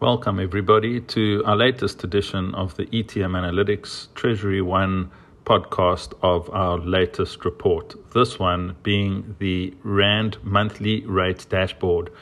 Welcome, everybody, to our latest edition of the ETM Analytics Treasury One podcast of our latest report. This one being the RAND monthly rate dashboard.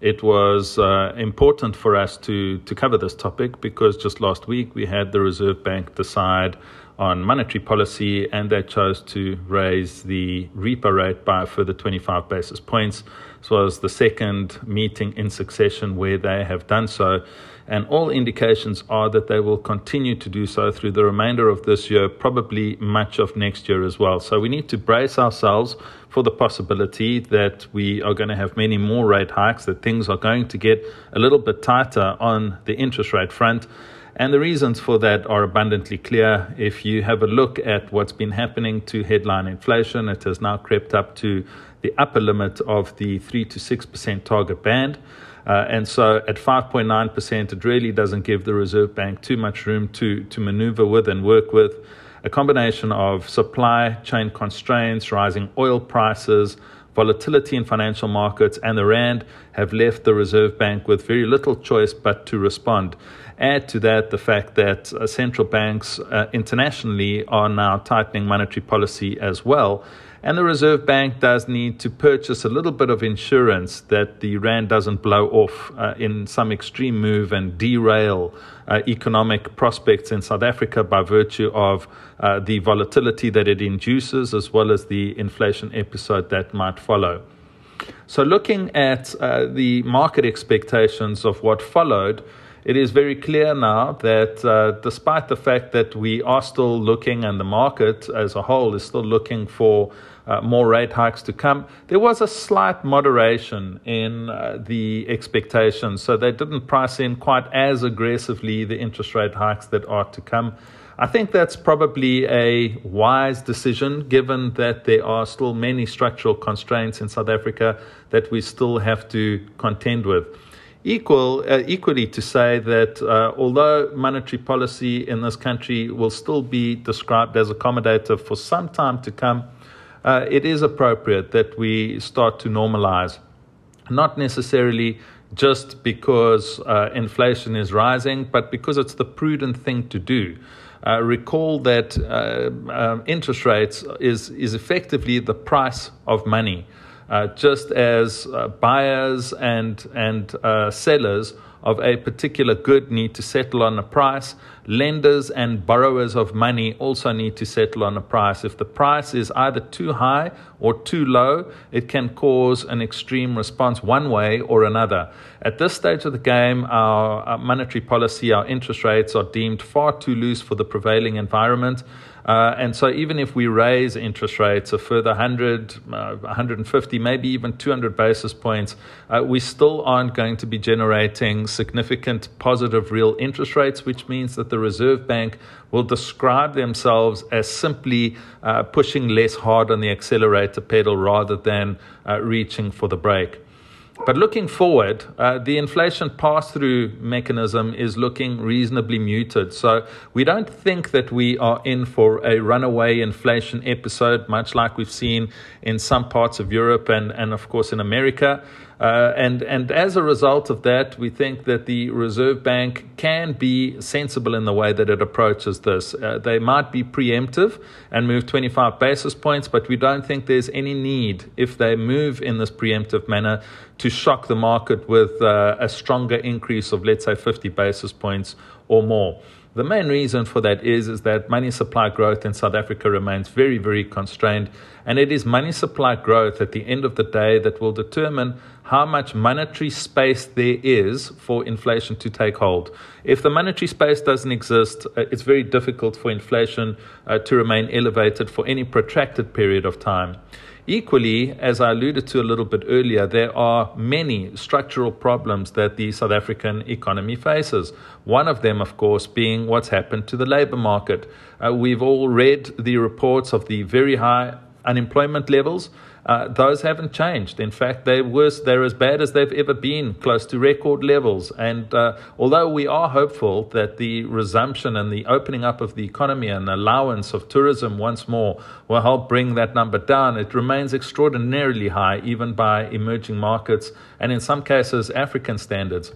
It was uh, important for us to, to cover this topic because just last week we had the Reserve Bank decide on monetary policy and they chose to raise the repo rate by a further 25 basis points. This was the second meeting in succession where they have done so. And all indications are that they will continue to do so through the remainder of this year, probably much of next year as well. So we need to brace ourselves for the possibility that we are going to have many more rate hikes, that things are going to get a little bit tighter on the interest rate front. And the reasons for that are abundantly clear. If you have a look at what's been happening to headline inflation, it has now crept up to the upper limit of the 3 to 6% target band. Uh, and so at 5.9%, it really doesn't give the Reserve Bank too much room to, to maneuver with and work with. A combination of supply chain constraints, rising oil prices, volatility in financial markets, and the RAND have left the Reserve Bank with very little choice but to respond. Add to that the fact that uh, central banks uh, internationally are now tightening monetary policy as well. And the Reserve Bank does need to purchase a little bit of insurance that the RAND doesn't blow off uh, in some extreme move and derail uh, economic prospects in South Africa by virtue of uh, the volatility that it induces as well as the inflation episode that might follow. So, looking at uh, the market expectations of what followed, it is very clear now that uh, despite the fact that we are still looking and the market as a whole is still looking for uh, more rate hikes to come, there was a slight moderation in uh, the expectations. So they didn't price in quite as aggressively the interest rate hikes that are to come. I think that's probably a wise decision given that there are still many structural constraints in South Africa that we still have to contend with. Equal, uh, equally to say that uh, although monetary policy in this country will still be described as accommodative for some time to come, uh, it is appropriate that we start to normalize, not necessarily just because uh, inflation is rising, but because it's the prudent thing to do. Uh, recall that uh, um, interest rates is, is effectively the price of money. Uh, just as uh, buyers and, and uh, sellers of a particular good need to settle on a price. Lenders and borrowers of money also need to settle on a price. If the price is either too high or too low, it can cause an extreme response one way or another. At this stage of the game, our, our monetary policy, our interest rates are deemed far too loose for the prevailing environment. Uh, and so, even if we raise interest rates a further 100, uh, 150, maybe even 200 basis points, uh, we still aren't going to be generating significant positive real interest rates, which means that the Reserve Bank will describe themselves as simply uh, pushing less hard on the accelerator pedal rather than uh, reaching for the brake. But looking forward, uh, the inflation pass through mechanism is looking reasonably muted. So we don't think that we are in for a runaway inflation episode, much like we've seen in some parts of Europe and, and of course, in America. Uh, and, and as a result of that, we think that the Reserve Bank can be sensible in the way that it approaches this. Uh, they might be preemptive and move 25 basis points, but we don't think there's any need, if they move in this preemptive manner, to shock the market with uh, a stronger increase of, let's say, 50 basis points or more. The main reason for that is, is that money supply growth in South Africa remains very, very constrained. And it is money supply growth at the end of the day that will determine how much monetary space there is for inflation to take hold. If the monetary space doesn't exist, uh, it's very difficult for inflation uh, to remain elevated for any protracted period of time. Equally, as I alluded to a little bit earlier, there are many structural problems that the South African economy faces. One of them, of course, being what's happened to the labor market. Uh, we've all read the reports of the very high unemployment levels uh, those haven't changed. In fact, they're worse, they're as bad as they've ever been, close to record levels. And uh, although we are hopeful that the resumption and the opening up of the economy and allowance of tourism once more will help bring that number down, it remains extraordinarily high, even by emerging markets and in some cases, African standards.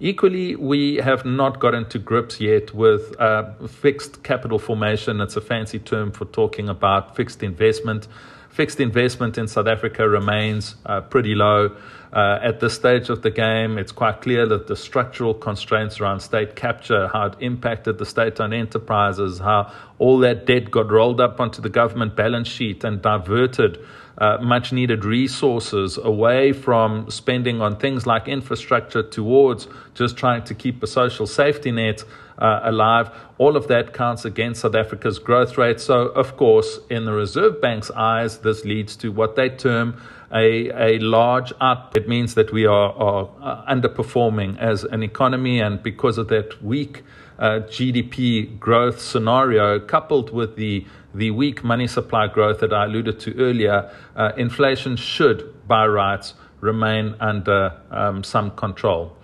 Equally, we have not gotten to grips yet with uh, fixed capital formation. It's a fancy term for talking about fixed investment. Fixed investment in South Africa remains uh, pretty low. Uh, at this stage of the game, it's quite clear that the structural constraints around state capture, how it impacted the state owned enterprises, how all that debt got rolled up onto the government balance sheet and diverted uh, much needed resources away from spending on things like infrastructure towards just trying to keep a social safety net uh, alive. All of that counts against South Africa's growth rate. So, of course, in the Reserve Bank's eyes, this leads to what they term a, a large up. It means that we are, are uh, underperforming as an economy, and because of that weak uh, GDP growth scenario, coupled with the the weak money supply growth that I alluded to earlier, uh, inflation should, by rights, remain under um, some control.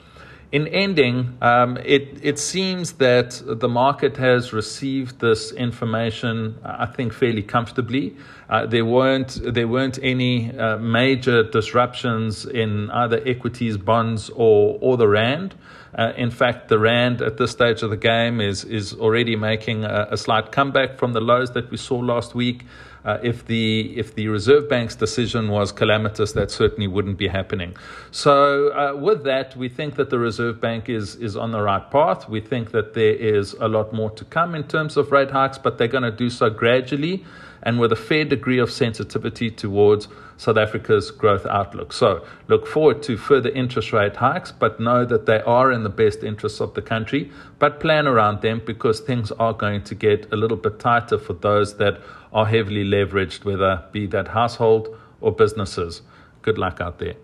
In ending, um, it, it seems that the market has received this information, I think, fairly comfortably. Uh, there weren't there weren't any uh, major disruptions in either equities, bonds, or or the rand. Uh, in fact, the rand at this stage of the game is is already making a, a slight comeback from the lows that we saw last week. Uh, if the if the Reserve Bank's decision was calamitous, that certainly wouldn't be happening. So, uh, with that, we think that the Reserve Bank is is on the right path. We think that there is a lot more to come in terms of rate hikes, but they're going to do so gradually and with a fair degree of sensitivity towards South Africa's growth outlook. So look forward to further interest rate hikes, but know that they are in the best interests of the country, but plan around them because things are going to get a little bit tighter for those that are heavily leveraged, whether be that household or businesses. Good luck out there.